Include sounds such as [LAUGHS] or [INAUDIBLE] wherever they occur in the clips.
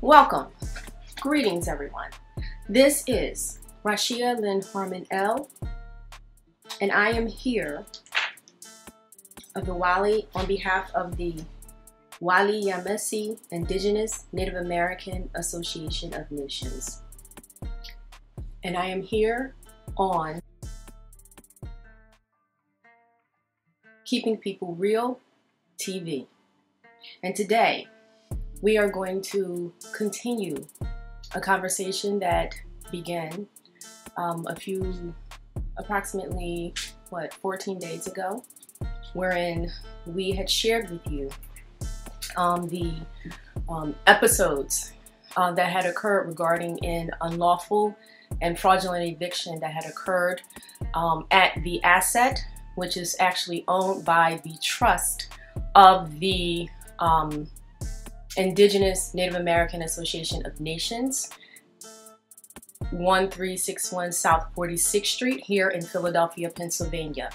Welcome. Greetings, everyone. This is Rashia Lynn Harmon L, and I am here of the Wali on behalf of the Wali Yamasee Indigenous Native American Association of Nations. And I am here on Keeping People Real TV. And today, we are going to continue a conversation that began um, a few, approximately, what, 14 days ago, wherein we had shared with you um, the um, episodes uh, that had occurred regarding an unlawful and fraudulent eviction that had occurred um, at the asset, which is actually owned by the trust of the um, Indigenous Native American Association of Nations, 1361 South 46th Street here in Philadelphia, Pennsylvania,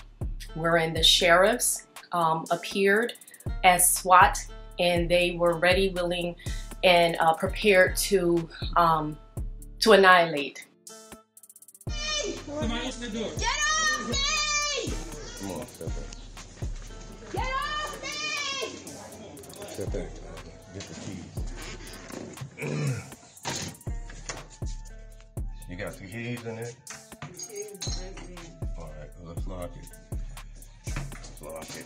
wherein the sheriffs um, appeared as SWAT and they were ready, willing, and uh, prepared to um, to annihilate. Somebody open the door. Get off me! Come on, step back. Get off me! Step back. Get the keys. [CLEARS THROAT] you got the keys in there? All right, let's lock it. Let's lock it.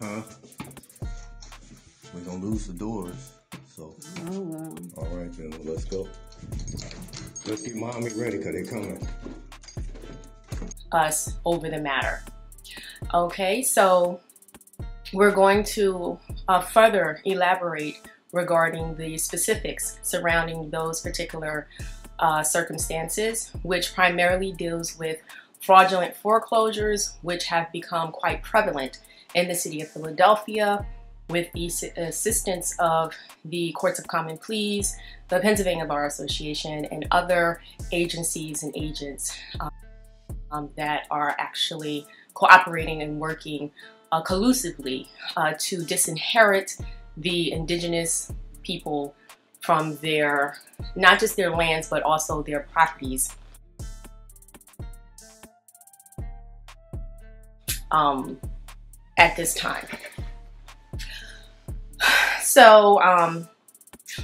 Huh? We're gonna lose the doors. So, Oh, wow. all right then, well, let's go. Let's get mommy ready, cause they're coming. us over the matter. Okay, so we're going to uh, further elaborate regarding the specifics surrounding those particular uh, circumstances, which primarily deals with fraudulent foreclosures, which have become quite prevalent in the city of Philadelphia with the assistance of the Courts of Common Pleas, the Pennsylvania Bar Association, and other agencies and agents um, that are actually cooperating and working uh, collusively uh, to disinherit the indigenous people from their not just their lands but also their properties um, at this time. So um,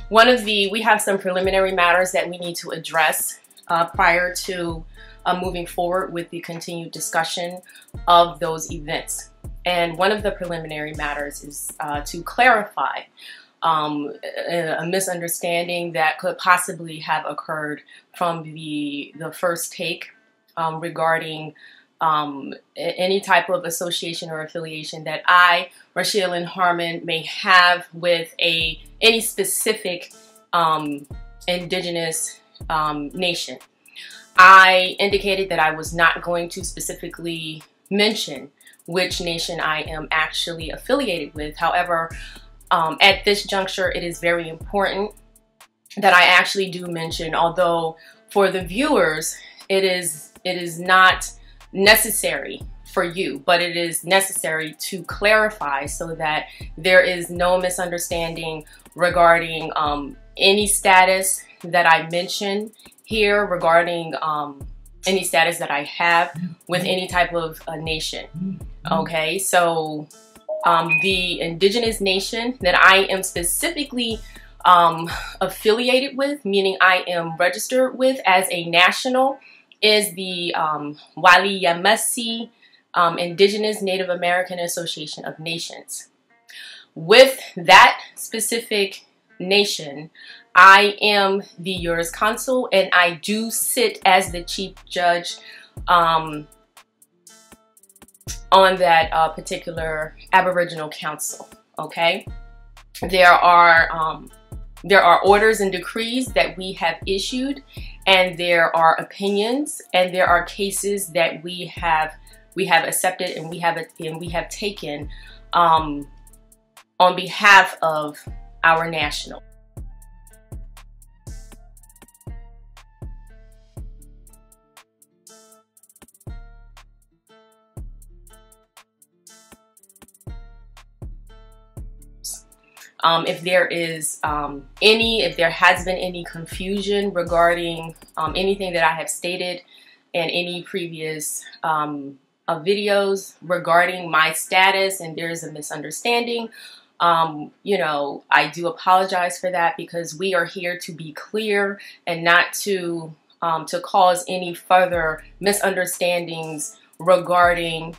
one of the we have some preliminary matters that we need to address uh, prior to uh, moving forward with the continued discussion of those events. And one of the preliminary matters is uh, to clarify um, a, misunderstanding that could possibly have occurred from the the first take um, regarding um, any type of association or affiliation that I, Rashida Lynn Harmon, may have with a any specific um, indigenous um, nation. I indicated that I was not going to specifically mention which nation I am actually affiliated with. However, um, at this juncture, it is very important that I actually do mention, although for the viewers, it is it is not necessary for you, but it is necessary to clarify so that there is no misunderstanding regarding um, any status that I mention here regarding um, any status that I have with any type of uh, nation. Okay, so um, the indigenous nation that I am specifically um, affiliated with, meaning I am registered with as a national, is the um, Wali Yamasee um, Indigenous Native American Association of Nations. With that specific nation, I am the jurisconsul and I do sit as the chief judge um, on that uh, particular Aboriginal council. Okay, there are um, there are orders and decrees that we have issued, and there are opinions, and there are cases that we have we have accepted and we have and we have taken um, on behalf of our national. Um, if there is um, any, if there has been any confusion regarding um, anything that I have stated in any previous uh, videos regarding my status and there is a misunderstanding, um, you know, I do apologize for that because we are here to be clear and not to um, to cause any further misunderstandings regarding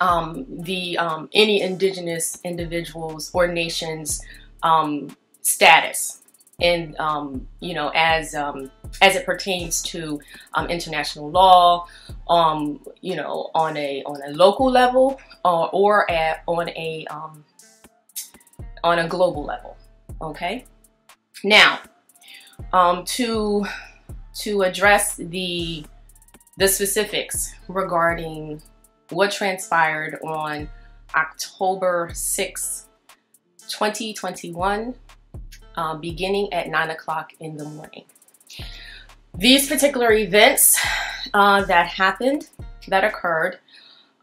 um, the um, any indigenous individuals or nations um, status. And um, you know as um, as it pertains to um, international law you know on a on a local level uh, or at on a on a global level okay? Now to to address the the specifics regarding what transpired on October 6, 2021, uh, beginning at 9 o'clock in the morning. These particular events uh, that happened, that occurred,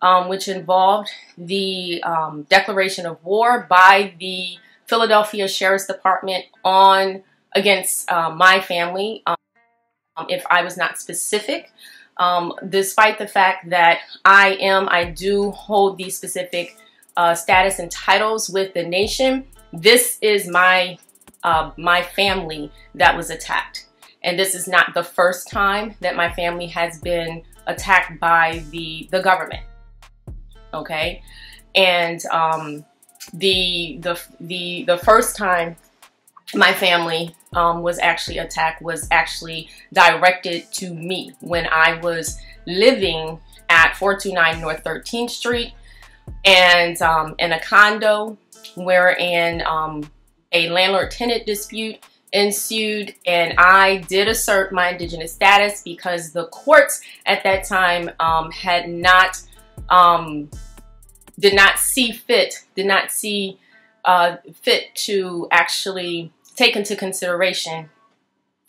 um, which involved the um, declaration of war by the Philadelphia Sheriff's Department on against uh, my family. Um, if I was not specific, um, despite the fact that I am, I do hold these specific uh, status and titles with the nation, this is my, uh, my family that was attacked. And this is not the first time that my family has been attacked by the, the government. Okay. And um, the, the, the, the first time my family um, was actually attacked was actually directed to me when I was living at 429 North 13th Street and um, in a condo wherein um, a landlord-tenant dispute ensued and I did assert my indigenous status because the courts at that time um, had not um, did not see fit did not see uh, fit to actually take into consideration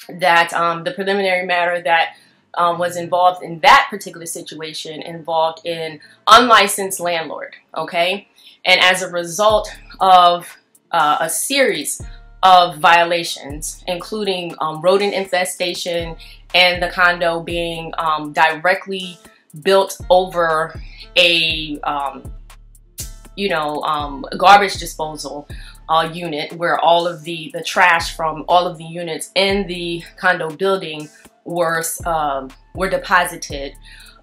that um, the preliminary matter that um, was involved in that particular situation involved in unlicensed landlord, okay? And as a result of uh, a series of violations, including um, rodent infestation and the condo being um, directly built over a, um, you know, um, garbage disposal uh, unit where all of the, the trash from all of the units in the condo building were, um, were deposited.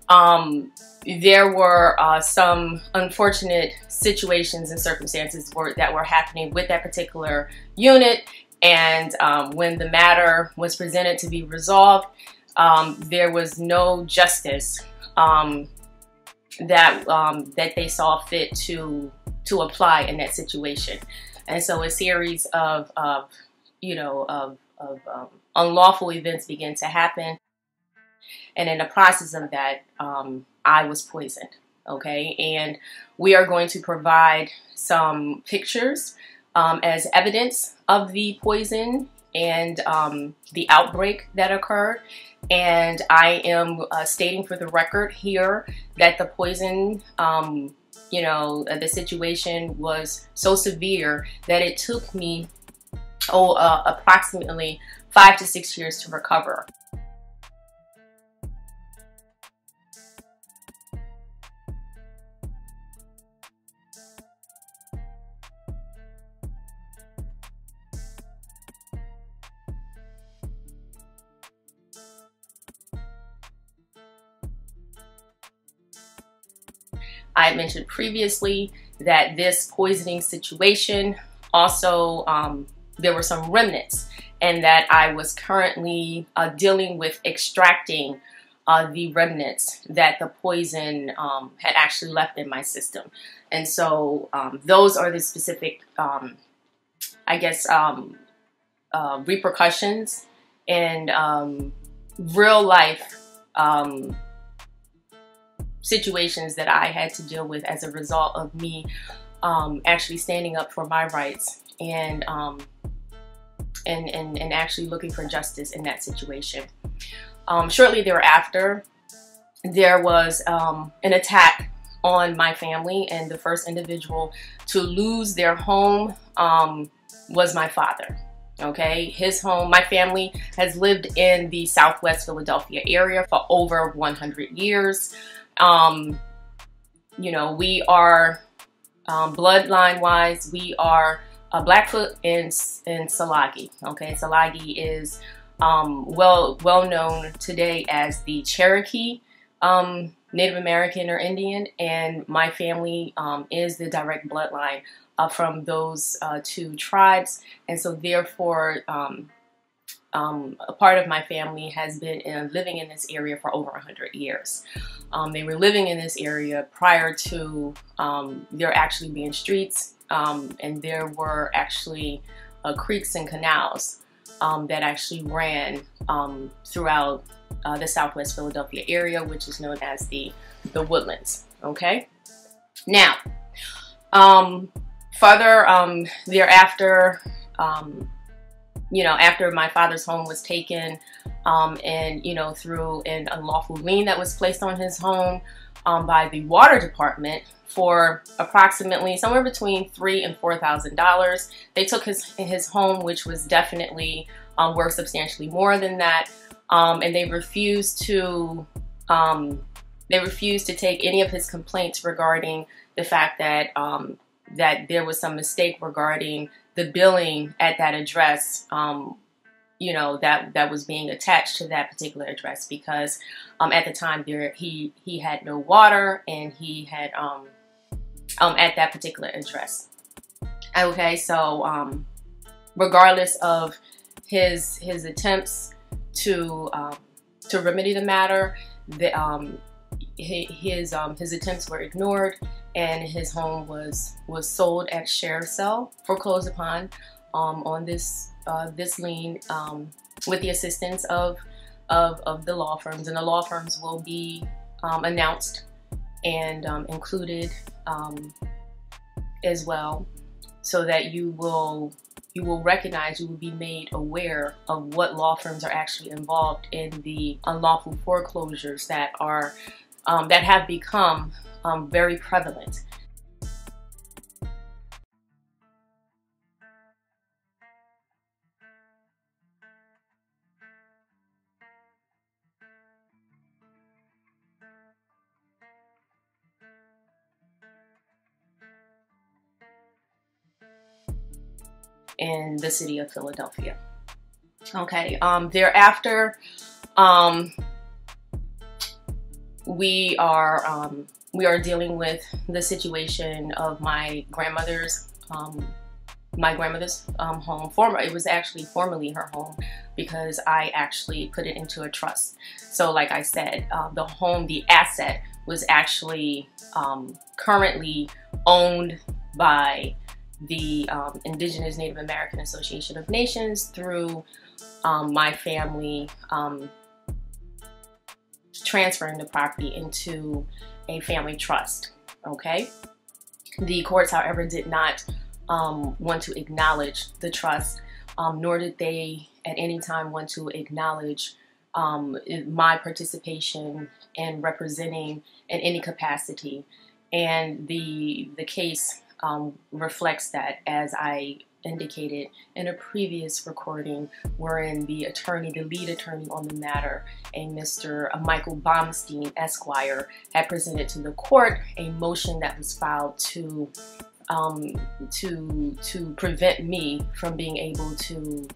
Um, there were uh, some unfortunate situations and circumstances were, that were happening with that particular unit. And um, when the matter was presented to be resolved, um, there was no justice um, that um, that they saw fit to to apply in that situation. And so a series of, of you know, of, of um, unlawful events began to happen. And in the process of that, um, I was poisoned. Okay. And we are going to provide some pictures um, as evidence of the poison and um, the outbreak that occurred. And I am uh, stating for the record here that the poison um, you know, uh, the situation was so severe that it took me, oh, uh, approximately five to six years to recover. Mentioned previously that this poisoning situation also, um, there were some remnants and that I was currently uh, dealing with extracting uh, the remnants that the poison um, had actually left in my system. And so um, those are the specific, um, I guess, um, uh, repercussions and um, real life situations that I had to deal with as a result of me um, actually standing up for my rights and, um, and, and, and actually looking for justice in that situation. Um, shortly thereafter, there was um, an attack on my family, and the first individual to lose their home um, was my father. Okay, his home, my family has lived in the Southwest Philadelphia area for over 100 years. Um, you know, we are um, bloodline wise, we are uh, Blackfoot and, and Tsalagi. Okay, Tsalagi is um, well well known today as the Cherokee um, Native American or Indian, and my family um, is the direct bloodline uh, from those uh, two tribes, and so therefore. Um, um, a part of my family has been in, living in this area for over 100 years. Um, they were living in this area prior to there actually being streets, and there were actually uh, creeks and canals um, that actually ran um, throughout uh, the Southwest Philadelphia area, which is known as the the Woodlands. Okay, now um, further um, thereafter, um, you know, after my father's home was taken, um, and you know through an unlawful lien that was placed on his home by the water department for approximately somewhere between three and four thousand dollars. They took his his home, which was definitely um, worth substantially more than that, um, and they refused to um, they refused to take any of his complaints regarding the fact that um, that there was some mistake regarding the billing at that address um, you know that that was being attached to that particular address because um, at the time there he he had no water and he had um, um, at that particular address. Okay, so um, regardless of his his attempts to um, to remedy the matter, the, um, his um, his attempts were ignored, and his home was was sold at sheriff sale, foreclosed upon um, on this uh, this lien um, with the assistance of, of of the law firms, and the law firms will be um, announced and um, included um, as well so that you will you will recognize you will be made aware of what law firms are actually involved in the unlawful foreclosures that are um, that have become um, very prevalent in the city of Philadelphia. Okay, um, thereafter, um, we are um, we are dealing with the situation of my grandmother's um, my grandmother's um, home. Former, it was actually formerly her home because I actually put it into a trust. So, like I said, uh, the home, the asset was actually um, currently owned by the um, Indigenous Native American Association of Nations through my family transferring the property into a family trust. Okay. The courts, however, did not um, want to acknowledge the trust, um, nor did they at any time want to acknowledge um, my participation in representing in any capacity. And the the case um, reflects that as I indicated in a previous recording wherein the attorney, the lead attorney on the matter, a Mr. Michael Baumstein Esquire, had presented to the court a motion that was filed to um, to to prevent me from being able to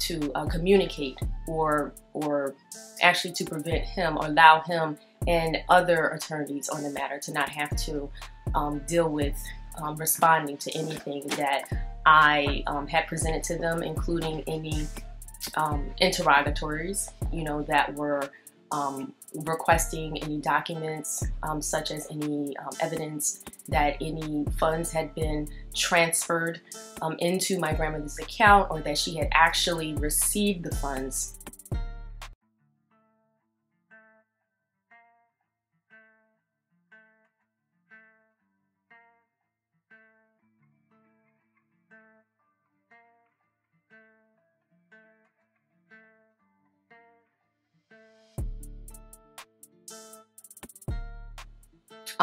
to uh, communicate or or actually to prevent him or allow him and other attorneys on the matter to not have to um, deal with um, responding to anything that I um, had presented to them, including any um, interrogatories, you know, that were um, requesting any documents, um, such as any evidence that any funds had been transferred into my grandmother's account or that she had actually received the funds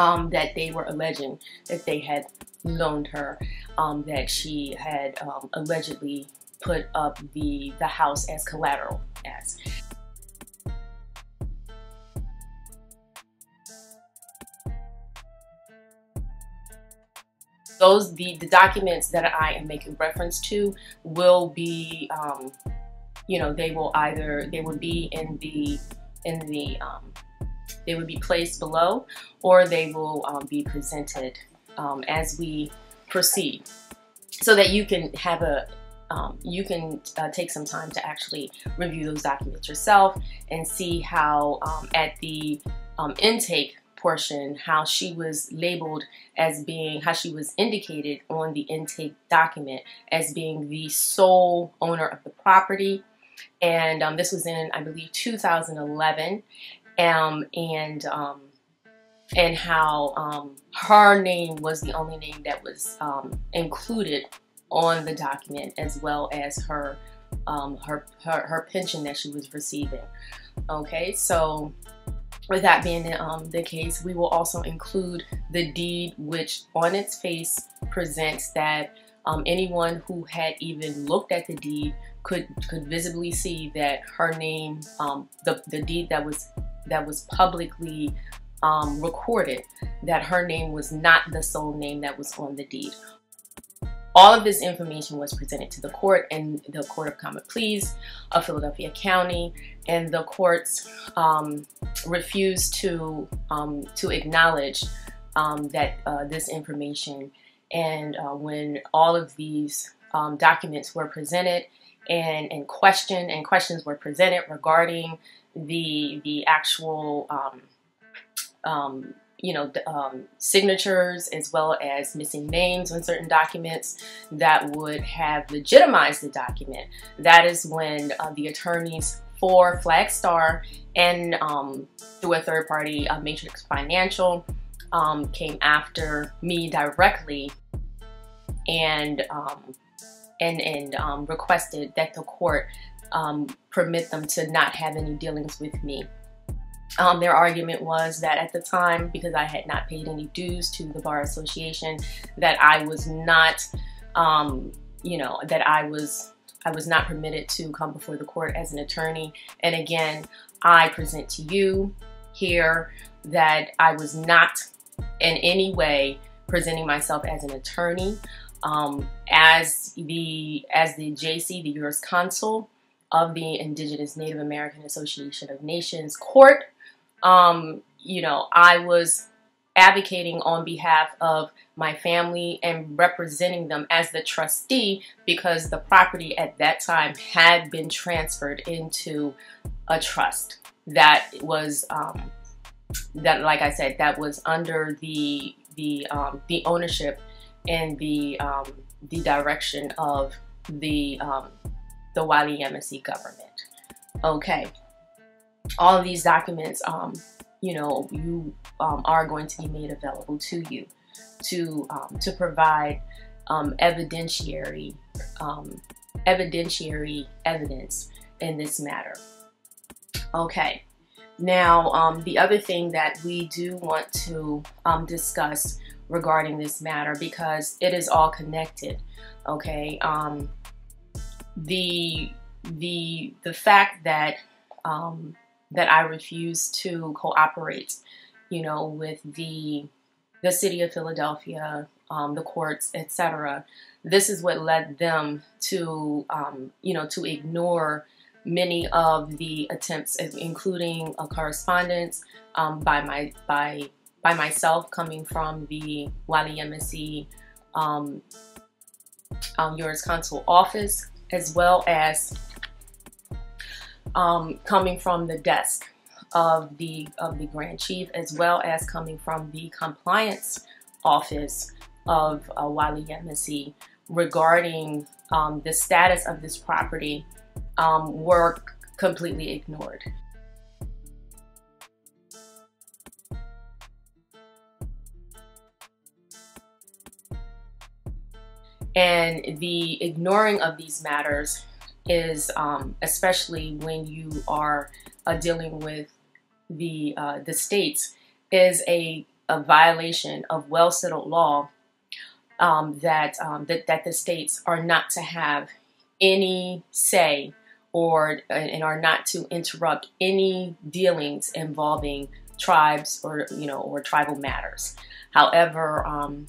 um, that they were alleging that they had loaned her, um, that she had um, allegedly put up the the house as collateral as. Those the, the documents that I am making reference to will be, um, you know, they will either they will be in the in the um, they would be placed below, or they will um, be presented um, as we proceed, so that you can have a um, you can uh, take some time to actually review those documents yourself and see how um, at the um, intake portion how she was labeled as being how she was indicated on the intake document as being the sole owner of the property. And um, this was in I believe 2011 um, and um, and how um, her name was the only name that was um, included on the document as well as her um, her, her her pension that she was receiving. Okay so with that being um, the case, we will also include the deed, which on its face presents that um, anyone who had even looked at the deed could could visibly see that her name, um, the the deed that was that was publicly um, recorded, that her name was not the sole name that was on the deed. All of this information was presented to the court and the Court of Common Pleas of Philadelphia County, and the courts um, refused to um, to acknowledge um, that uh, this information. And uh, when all of these um, documents were presented and and questioned and questions were presented regarding the the actual um, um, you know, um, signatures as well as missing names on certain documents that would have legitimized the document. That is when uh, the attorneys for Flagstar and um, through a third party, uh, Matrix Financial, um, came after me directly and um, and and um, requested that the court permit them to not have any dealings with me. Um, their argument was that at the time, because I had not paid any dues to the Bar Association, that I was not, um, you know, that I was I was not permitted to come before the court as an attorney. And again, I present to you here that I was not in any way presenting myself as an attorney. Um, as the as the JC, the jurisconsul of the Indigenous Native American Association of Nations Court, um, you know, I was advocating on behalf of my family and representing them as the trustee because the property at that time had been transferred into a trust that was um, that like I said that was under the the um, the ownership and the um, the direction of the um, the Yamasee government. Okay, all of these documents, um, you know, you um, are going to be made available to you to um, to provide um, evidentiary um, evidentiary evidence in this matter. Okay. Now, um, the other thing that we do want to discuss regarding this matter because it is all connected. Okay, the the the fact that um, that I refuse to cooperate, you know, with the the city of Philadelphia, um, the courts, etc. This is what led them to, um, you know, to ignore many of the attempts, including a correspondence um, by my by by myself coming from the Wiley Yamasee um, um, jurisconsul office, as well as um, coming from the desk of the of the Grand Chief, as well as coming from the compliance office of uh, Wiley Yamasee regarding um, the status of this property um, were completely ignored. And the ignoring of these matters is um, especially when you are uh, dealing with the uh, the states is a a violation of well settled law um, that, um, that that the states are not to have any say or and are not to interrupt any dealings involving tribes or you know or tribal matters. However, um,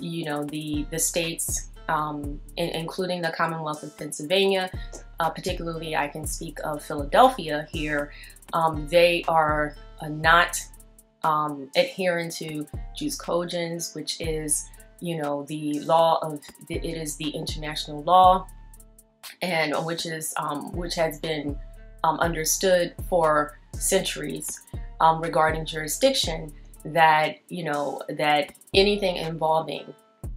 you know the the states, um, in, including the Commonwealth of Pennsylvania, uh, particularly I can speak of Philadelphia here. Um, they are uh, not um, adhering to jus cogens, which is you know the law of the, it is the international law and which is um, which has been um, understood for centuries um, regarding jurisdiction that you know that anything involving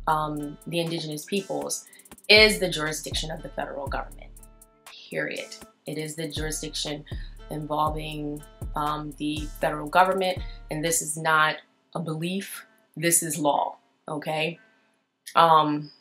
um, the indigenous peoples is the jurisdiction of the federal government period. It is the jurisdiction involving um, the federal government and this is not a belief this is law okay? Um,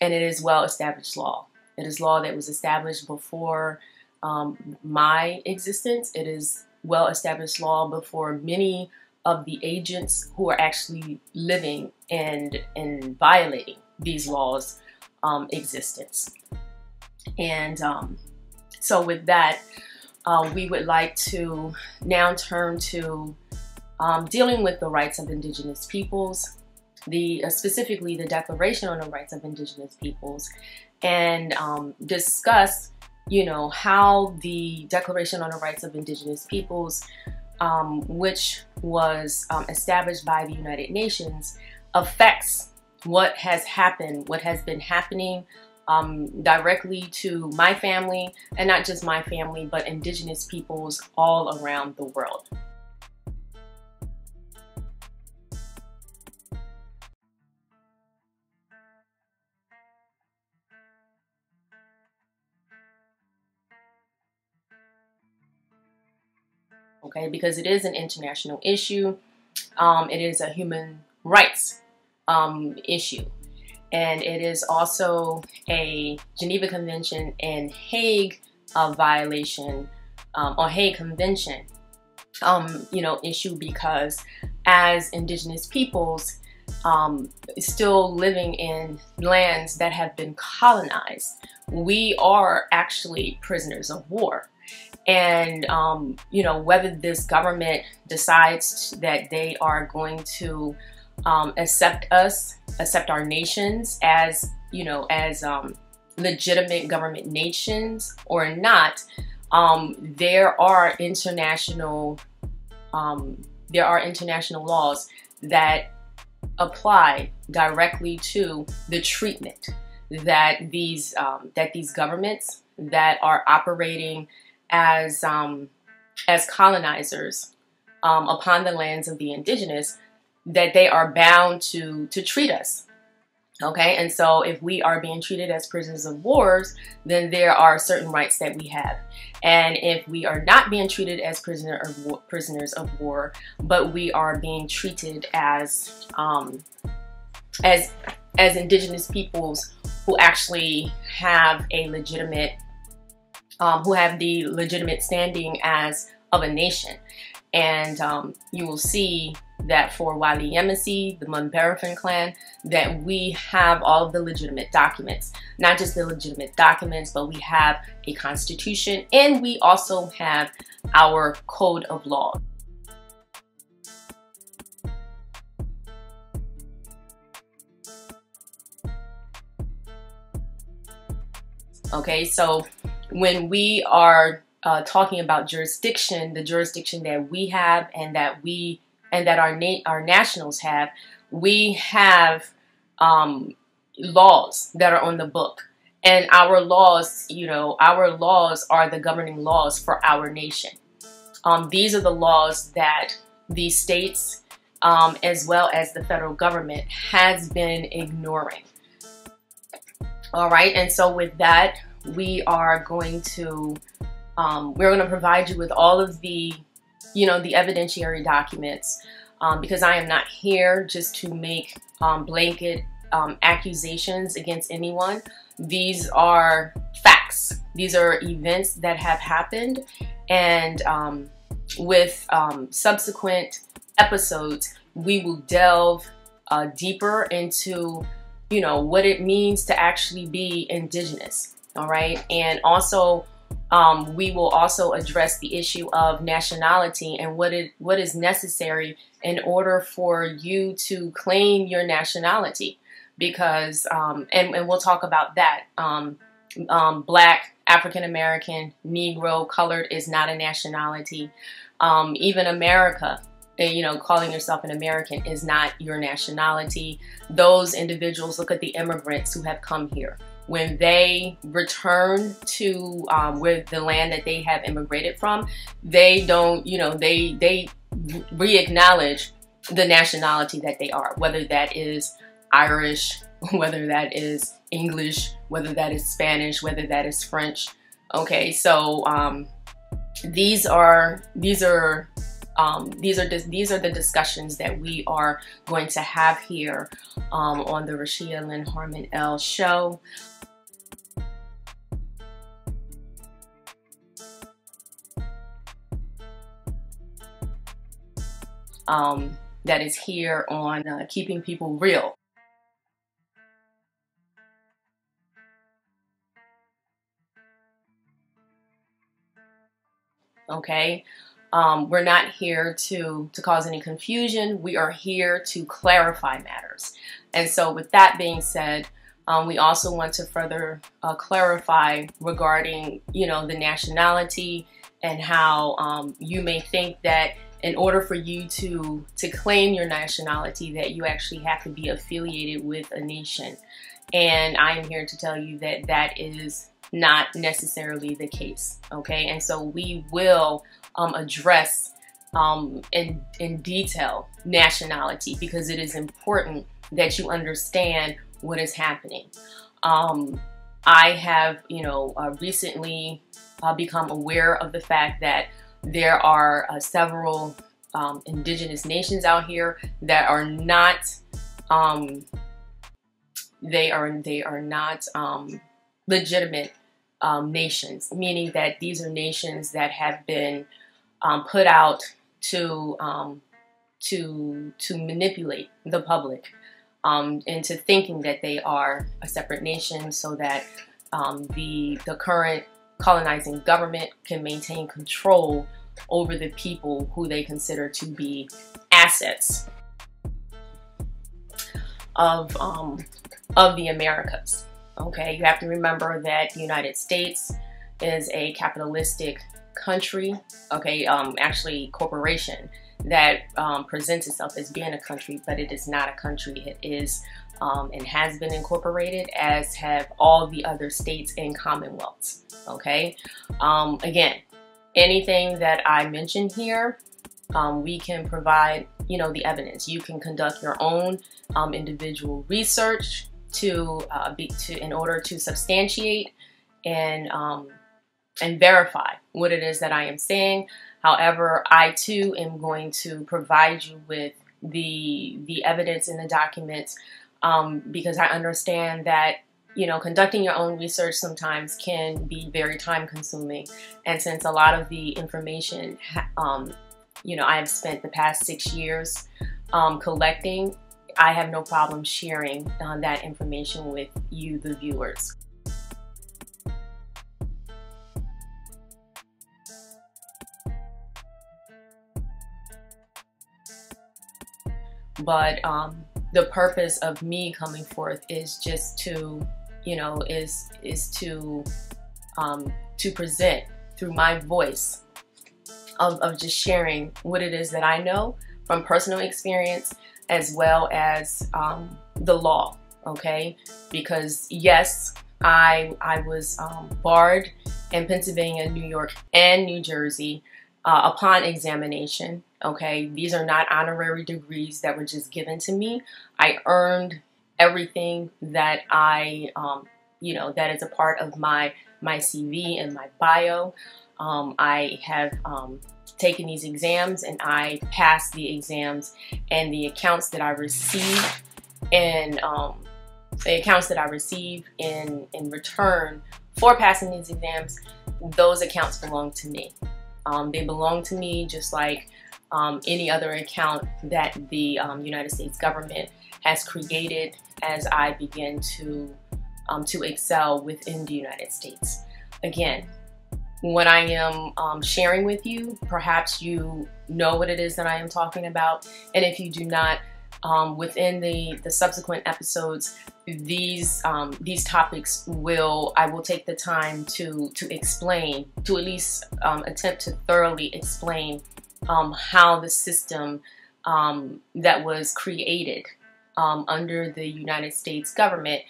and it is well established law. It is law that was established before um, my existence. It is well established law before many of the agents who are actually living and, and violating these laws um, existence. And um, so with that, uh, we would like to now turn to um, dealing with the rights of indigenous peoples, the uh, specifically the Declaration on the Rights of Indigenous Peoples, and um, discuss, you know, how the Declaration on the Rights of Indigenous Peoples, um, which was um, established by the United Nations, affects what has happened, what has been happening um, directly to my family, and not just my family, but indigenous peoples all around the world. Okay, because it is an international issue. Um, it is a human rights um, issue. And it is also a Geneva Convention and Hague uh, violation um, or Hague Convention, um, you know, issue because as indigenous peoples, um, still living in lands that have been colonized, we are actually prisoners of war. And, um, you know, whether this government decides that they are going to um, accept us, accept our nations as, you know, as um, legitimate government nations or not, um, there are international, um, there are international laws that apply directly to the treatment that these um, that these governments that are operating as um, as colonizers um, upon the lands of the indigenous that they are bound to to treat us. Okay? And so if we are being treated as prisoners of wars then there are certain rights that we have. And if we are not being treated as prisoner of war, prisoners of war but we are being treated as um, as as indigenous peoples who actually have a legitimate um, who have the legitimate standing as of a nation. And um, you will see that for Wali Yamasee, the Munbarafin clan, that we have all of the legitimate documents. Not just the legitimate documents, but we have a constitution and we also have our code of law. Okay, so when we are uh, talking about jurisdiction, the jurisdiction that we have and that we and that our na- our nationals have, we have um, laws that are on the book, and our laws, you know, our laws are the governing laws for our nation. Um, these are the laws that the states, um, as well as the federal government, has been ignoring. All right, and so with that, we are going to um, we're going to provide you with all of the you know the evidentiary documents um, because I am not here just to make um, blanket um, accusations against anyone. These are facts. These are events that have happened and um, with um, subsequent episodes, we will delve uh, deeper into, you know, what it means to actually be indigenous. All right. And also, um, we will also address the issue of nationality and what it what is necessary in order for you to claim your nationality. Because um, and, and we'll talk about that. Um, um black, African American, Negro, colored is not a nationality. Um, even America you know, calling yourself an American is not your nationality. Those individuals look at the immigrants who have come here. When they return to um, where the land that they have immigrated from, they don't, you know, they they re-acknowledge the nationality that they are, whether that is Irish, [LAUGHS] whether that is English, whether that is Spanish, whether that is French. Okay, so um, these are these are um, these are these are the discussions that we are going to have here um, on the Rashia Lynn Harmon L show. Um, that is here on uh, keeping people real. Okay, um, we're not here to, to cause any confusion. We are here to clarify matters. And so with that being said, um, we also want to further uh, clarify regarding, you know, the nationality and how um, you may think that in order for you to, to claim your nationality that you actually have to be affiliated with a nation. And I am here to tell you that that is not necessarily the case. Okay, and so we will um, address um, in, in detail nationality because it is important that you understand what is happening. Um, I have, you know, uh, recently uh, become aware of the fact that there are uh, several um, indigenous nations out here that are not, um, they are they are not um, legitimate um, nations, meaning that these are nations that have been um, put out to um, to to manipulate the public um, into thinking that they are a separate nation, so that um, the the current colonizing government can maintain control over the people who they consider to be assets of um, of the Americas. Okay, you have to remember that the United States is a capitalistic country, okay, um, actually corporation that um, presents itself as being a country, but it is not a country. It is um, and has been incorporated, as have all the other states and commonwealths. Okay, um, again, anything that I mention here, um, we can provide, you know, the evidence. You can conduct your own um, individual research to uh, be to in order to substantiate and um, and verify what it is that I am saying. However, I too am going to provide you with the the evidence in the documents um, because I understand that you know conducting your own research sometimes can be very time consuming, and since a lot of the information um, you know I have spent the past six years um, collecting, I have no problem sharing uh, that information with you, the viewers. But um, the purpose of me coming forth is just to you know is is to um, to present through my voice of, of just sharing what it is that I know from personal experience as well as um, the law okay? Because yes I I was um, barred in Pennsylvania New York and New Jersey uh, upon examination. Okay, these are not honorary degrees that were just given to me. I earned everything that I, um, you know, that is a part of my my CV and my bio. Um, I have um, taken these exams and I passed the exams and the accounts that I received and um, the accounts that I receive in in return for passing these exams, those accounts belong to me. Um, they belong to me just like um, any other account that the um, United States government has created as I begin to um, to excel within the United States. Again, when I am um, sharing with you, perhaps you know what it is that I am talking about, and if you do not, um, within the the subsequent episodes, these um, these topics will I will take the time to to explain to at least um, attempt to thoroughly explain um, how the system um, that was created um, under the United States government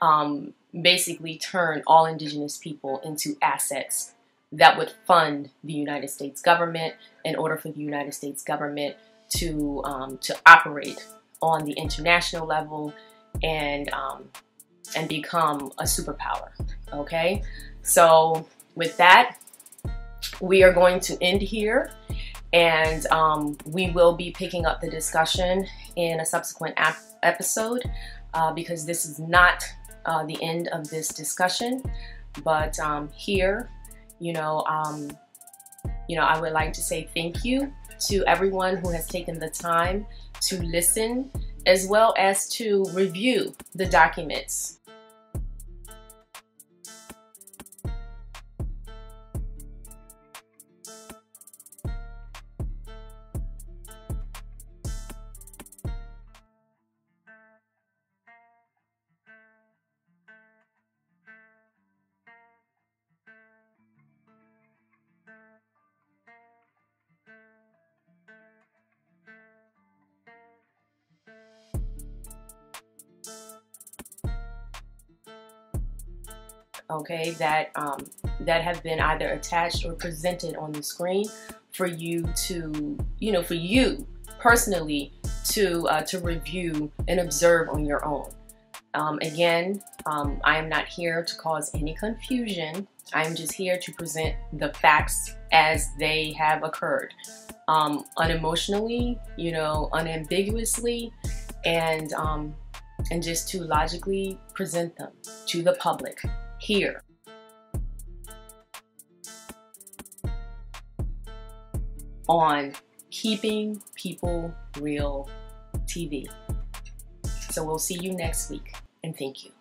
um, basically turned all indigenous people into assets that would fund the United States government in order for the United States government to to operate on the international level and um, and become a superpower. Okay, so with that, we are going to end here and um, we will be picking up the discussion in a subsequent ap- episode uh, because this is not uh, the end of this discussion. But um, here, you know, um, you know, I would like to say thank you to everyone who has taken the time to listen as well as to review the documents okay, that um, that have been either attached or presented on the screen for you to, you know, for you personally to uh, to review and observe on your own. Um, again, um, I am not here to cause any confusion. I am just here to present the facts as they have occurred, um, unemotionally, you know, unambiguously, and um, and just to logically present them to the public here. On Keeping People Real TV. So we'll see you next week, and thank you.